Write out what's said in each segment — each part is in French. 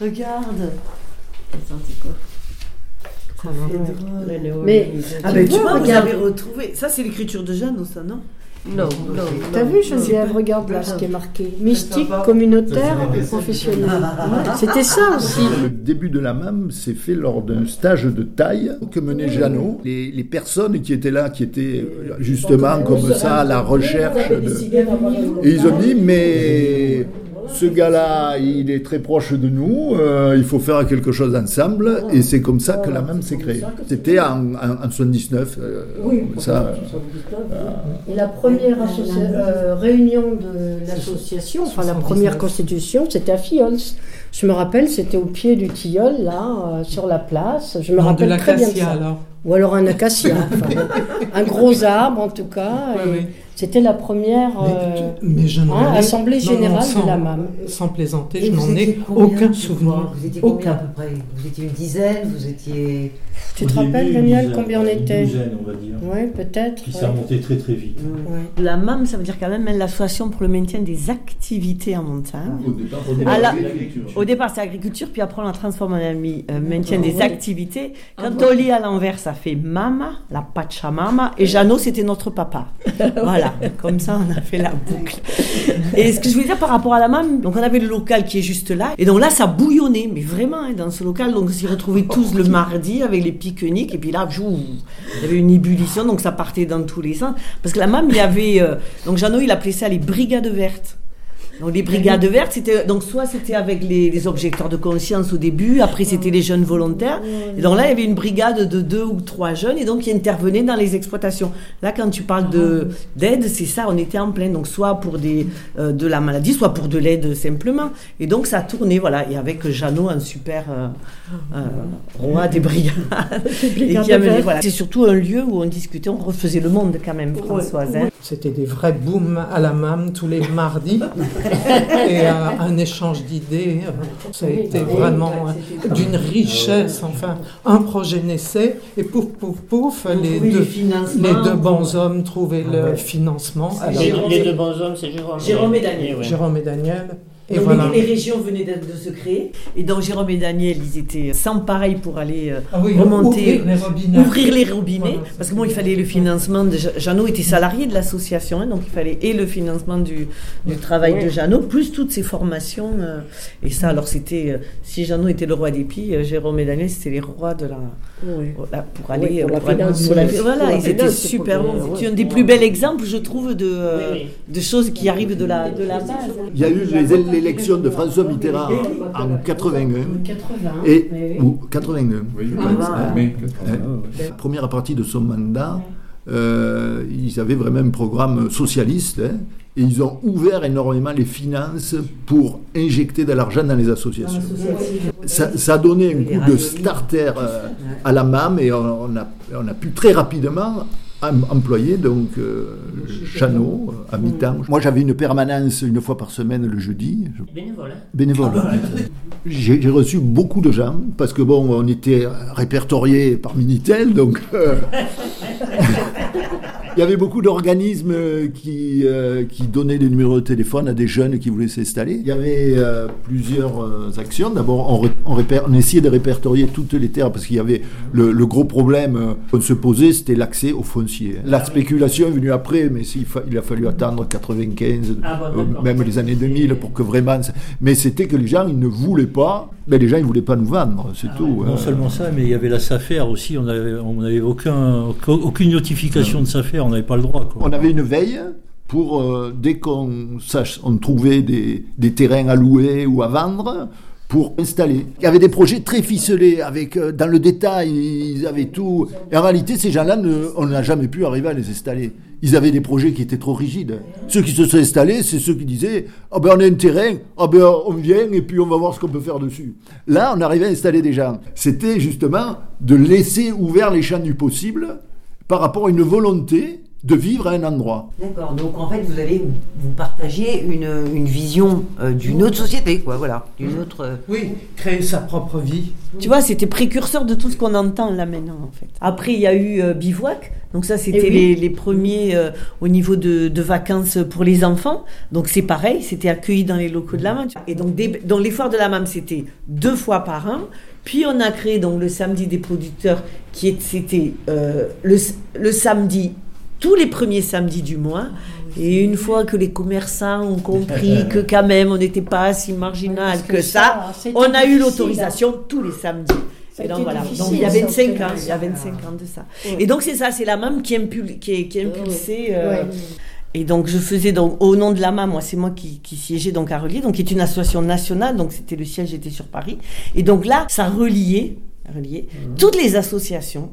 Regarde. Mais Ah tu ben tu vois, vois, vous regarde. avez retrouvé. Ça, c'est l'écriture de Jeanne, ça, non? Non, non. T'as vu, Geneviève, regarde là ce qui est marqué. Mystique, communautaire, professionnel. C'était ça aussi. Le début de la MAM s'est fait lors d'un stage de taille que menait Jeannot. Les, les personnes qui étaient là, qui étaient euh, justement comme ça à la recherche de... Et ils ont dit, mais ce gars-là, il est très proche de nous, euh, il faut faire quelque chose ensemble. Et c'est comme ça que la MAM s'est créée. C'était en, en, en 79. euh, ça, Et la première euh, réunion de l'association, enfin la première constitution, c'était à Fiols. Je me rappelle, c'était au pied du tilleul, là, euh, sur la place. Je me Non, de rappelle très bien de ça. alors. Ou alors un acacia. enfin, un gros arbre, en tout cas. Ouais, et ouais. C'était la première euh, Mais je n'en hein, assemblée non, non, générale sans- de la MAM. Sans plaisanter, Et je n'en ai aucun souvenir. Vous étiez combien à Aucun. peu près Vous étiez une dizaine Vous étiez. Tu Au te début, rappelles, une Daniel, dizaine, combien on une était douzaine, on va dire. Oui, peut-être. Puis ouais. ça remontait très très vite. Ouais. La MAM, ça veut dire quand même l'association pour le maintien des activités en montagne. au départ, À. Au départ, c'est agriculture, puis après, on la transforme en ami, euh, maintien des activités. Quand on lit à l'envers, ça fait Mama, la Pachamama, et Jeannot, c'était notre papa. voilà, comme ça, on a fait la boucle. Et ce que je voulais dire par rapport à la MAM, donc on avait le local qui est juste là, et donc là, ça bouillonnait, mais vraiment, hein, dans ce local, donc on s'y retrouvait tous le mardi avec les pique-niques, et puis là, il y avait une ébullition, donc ça partait dans tous les sens. Parce que la MAM, il y avait, euh, donc Jeannot, il appelait ça les brigades vertes. Donc les brigades vertes, c'était donc soit c'était avec les, les objecteurs de conscience au début, après c'était les jeunes volontaires. Et donc là il y avait une brigade de deux ou trois jeunes et donc qui intervenaient dans les exploitations. Là quand tu parles de d'aide, c'est ça, on était en plein. Donc soit pour des euh, de la maladie, soit pour de l'aide simplement. Et donc ça tournait voilà. Et avec Jeannot un super euh, euh, roi des brigades. et brigades qui amenait, voilà. C'est surtout un lieu où on discutait, on refaisait le monde quand même, Françoise. hein. C'était des vrais booms à la MAM tous les mardis et euh, un échange d'idées. euh, Ça a été vraiment euh, d'une richesse. Enfin, un projet naissait et pouf, pouf, pouf, les deux, les financements. les deux bons hommes trouvaient le financement. Alors, Les, deux bons hommes, c'est Jérôme. Jérôme et Daniel. Jérôme et Daniel. Et voilà. les, les régions venaient de, de se créer. Et donc Jérôme et Daniel, ils étaient sans pareil pour aller euh, Ah oui, remonter, ouvrir les robinets. ouvrir les robinets. Voilà, parce que bon, il fallait le financement de Jeannot était salarié de l'association, hein, donc il fallait et le financement du, du travail de Jeannot, plus toutes ses formations. euh, et ça, alors c'était, euh, si Jeannot était le roi des pies, euh, Jérôme et Daniel, c'était les rois de la, voilà, pour aller Oui, pour la pour aller- finance. pour la- Pour voilà, ils étaient finance, super bons. ouais. C'est un des plus bels exemples, je trouve, de, euh, Oui, oui. de choses qui arrivent de la, de la base. Il y a eu les- l'élection de François Mitterrand en 81 80. et ou 81. Oui, Ah, oui, mais- La première partie de son mandat, euh, ils avaient vraiment un programme socialiste hein, et ils ont ouvert énormément les finances pour injecter de l'argent dans les associations. Ça, ça a donné un coup de starter euh, à la MAM et on, a, on a pu très rapidement em- employer donc euh, Chano euh, à mi-temps. Moi j'avais une permanence une fois par semaine le jeudi. Je- Bénévole. hein. bénévole. J'ai j'ai reçu beaucoup de gens parce que bon, on était répertoriés par Minitel, donc euh, il y avait beaucoup d'organismes euh, qui, euh, qui donnaient des numéros de téléphone à des jeunes qui voulaient s'installer. Il y avait euh, plusieurs actions. D'abord, on, essayait de répertorier toutes les terres parce qu'il y avait le, le gros problème qu'on se posait, c'était l'accès au foncier. La spéculation est venue après, mais fa- il a fallu attendre 95, Ah bon, euh, même les années 2000 pour que vraiment. Mais c'était que les gens, ils ne voulaient pas. Mais les gens, ils voulaient pas nous vendre, c'est tout. Non hein. seulement ça, mais il y avait la SAFER aussi. On n'avait on avait aucun, aucune notification de SAFER, on n'avait pas le droit. On avait une veille pour, euh, dès qu'on on trouvait des, terrains à louer ou à vendre, pour installer. Il y avait des projets très ficelés, avec euh, dans le détail, ils avaient tout. Et en réalité, ces gens-là, on n'a jamais pu arriver à les installer. Ils avaient des projets qui étaient trop rigides. Ceux qui se sont installés, c'est ceux qui disaient Ah ben on a un terrain, ah ben on vient et puis on va voir ce qu'on peut faire dessus. Là, on arrivait à installer des gens. C'était justement de laisser ouvert les champs du possible par rapport à une volonté de vivre à un endroit. D'accord, donc en fait vous allez vous partager une, une vision euh, d'une autre société, quoi, voilà, d'une autre... euh, Oui, créer sa propre vie. Tu vois, c'était précurseur de tout ce qu'on entend là maintenant, en fait. Après, il y a eu euh, Bivouac. Donc ça, c'était Eh oui. les, les premiers euh, au niveau de, de vacances pour les enfants. Donc c'est pareil, c'était accueilli dans les locaux de la MAM. Et donc, des, dans les foires de la MAM, c'était deux fois par an. Puis on a créé donc le samedi des producteurs, qui c'était euh, le, le samedi, tous les premiers samedis du mois. Et une fois que les commerçants ont compris que quand même on n'était pas si marginal que, que ça, on a eu difficile, l'autorisation tous les samedis. Et donc voilà, donc il y a ça, 25 ans, il y a ça. 25 ans de ça. Ouais. Et donc c'est ça, c'est la MAM qui, impul- qui, qui a impulsé. euh, Ouais. Et donc je faisais donc au nom de la MAM, moi c'est moi qui, qui siégeais donc à Relier, donc qui est une association nationale, donc c'était le siège était sur Paris. Et donc là, ça reliait, reliait toutes les associations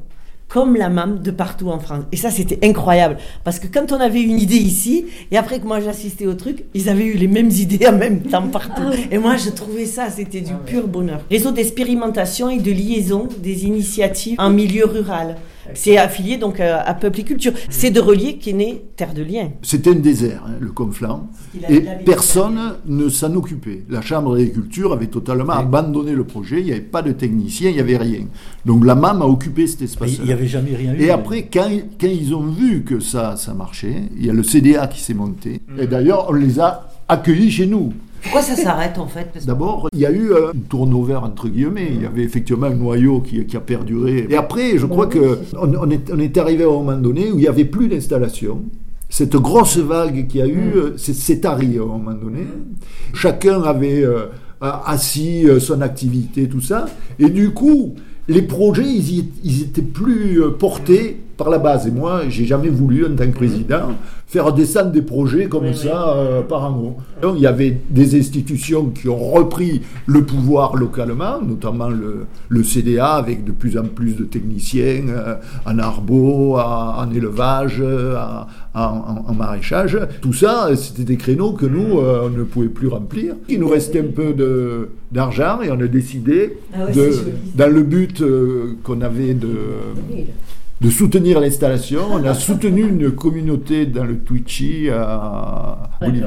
comme la MAM de partout en France. Et ça, c'était incroyable. Parce que quand on avait une idée ici, et après que moi j'assistais au truc, ils avaient eu les mêmes idées en même temps partout. Et moi, je trouvais ça, c'était du pur bonheur. Réseau d'expérimentation et de liaison des initiatives en milieu rural. C'est affilié donc à, à Peuple et Culture. C'est de Relier qui est né Terre de Liens. C'était un désert, hein, le Conflans, et personne ne s'en occupait. La Chambre d'agriculture avait totalement abandonné le projet, il n'y avait pas de technicien, il n'y avait rien. Donc la MAM a occupé cet espace. Il n'y avait jamais rien eu. Et après, quand, quand ils ont vu que ça, ça marchait, il y a le CDA qui s'est monté. Et d'ailleurs, on les a accueillis chez nous. Pourquoi ça s'arrête en fait Parce D'abord, il y a eu un turnover entre guillemets. Il y avait effectivement un noyau qui, qui a perduré. Et après, je crois que on, on est, on est arrivé à un moment donné où il n'y avait plus d'installation. Cette grosse vague qu'il y a eu, euh, c'est- c'est tari à un moment donné. Chacun avait euh, assis euh, son activité, tout ça. Et du coup, les projets, ils, y- ils étaient plus euh, portés par la base. Et moi, j'ai jamais voulu, en tant que président, faire descendre des projets comme ça euh, par en haut. Donc, il y avait des institutions qui ont repris le pouvoir localement, notamment le, le CDA, avec de plus en plus de techniciens euh, en arbo, en élevage, euh, à- en, maraîchage. Tout ça, c'était des créneaux que nous, euh, on ne pouvait plus remplir. Il nous restait un peu d'argent et on a décidé, Ah ouais, de, dans le but qu'on avait de de soutenir l'installation. On a soutenu une communauté dans le Twitchy à Bolivie.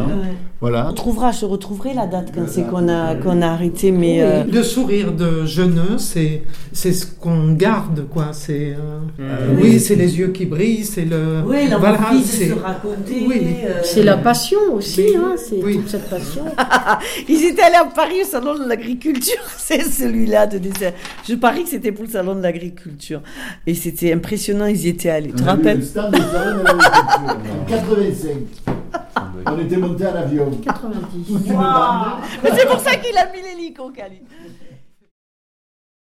Voilà. On trouvera, je retrouverai la date quand c'est qu'on a, qu'on a arrêté, mais... euh, Le sourire de jeuneux, c'est c'est ce qu'on garde, quoi. C'est euh, oui, c'est les yeux qui brillent, c'est le Oui, l'envie voilà, de c'est- se raconter. Oui. euh, C'est la passion aussi, Oui. hein, c'est Oui. toute cette passion. Ils étaient allés à Paris au salon de l'agriculture, c'est celui-là de. Je parie que c'était pour le salon de l'agriculture. Et c'était impressionnant, ils y étaient allés. Tu te rappelles stand du salon de l'agriculture, en 85. On était monté en avion. 90. Toute une bande. Mais C'est pour ça qu'il a mis l'hélico, Cali.